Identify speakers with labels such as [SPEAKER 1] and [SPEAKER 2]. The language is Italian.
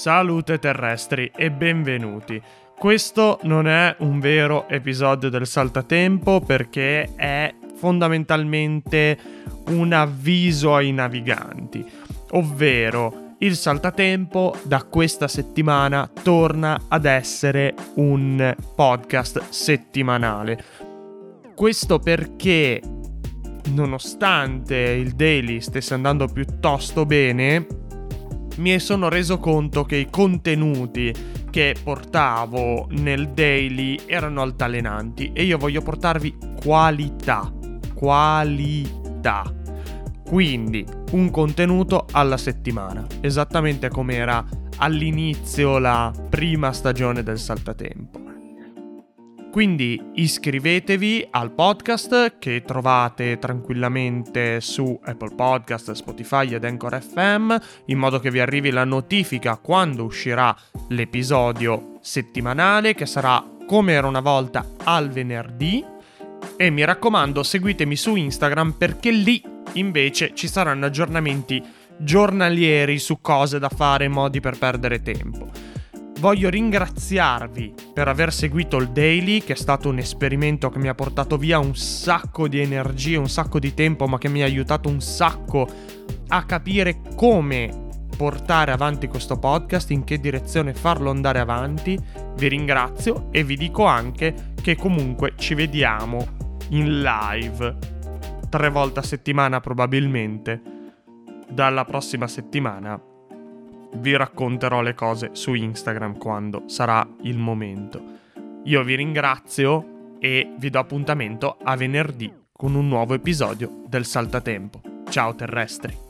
[SPEAKER 1] Salute terrestri e benvenuti. Questo non è un vero episodio del saltatempo perché è fondamentalmente un avviso ai naviganti, ovvero il saltatempo da questa settimana torna ad essere un podcast settimanale. Questo perché nonostante il daily stesse andando piuttosto bene, mi sono reso conto che i contenuti che portavo nel daily erano altalenanti e io voglio portarvi qualità. Qualità. Quindi un contenuto alla settimana, esattamente come era all'inizio la prima stagione del saltatempo. Quindi iscrivetevi al podcast che trovate tranquillamente su Apple Podcast, Spotify ed Anchor FM in modo che vi arrivi la notifica quando uscirà l'episodio settimanale che sarà come era una volta al venerdì e mi raccomando seguitemi su Instagram perché lì invece ci saranno aggiornamenti giornalieri su cose da fare e modi per perdere tempo. Voglio ringraziarvi per aver seguito il daily, che è stato un esperimento che mi ha portato via un sacco di energie, un sacco di tempo, ma che mi ha aiutato un sacco a capire come portare avanti questo podcast, in che direzione farlo andare avanti. Vi ringrazio e vi dico anche che comunque ci vediamo in live tre volte a settimana probabilmente. Dalla prossima settimana vi racconterò le cose su Instagram quando sarà il momento. Io vi ringrazio e vi do appuntamento a venerdì con un nuovo episodio del Saltatempo. Ciao terrestri!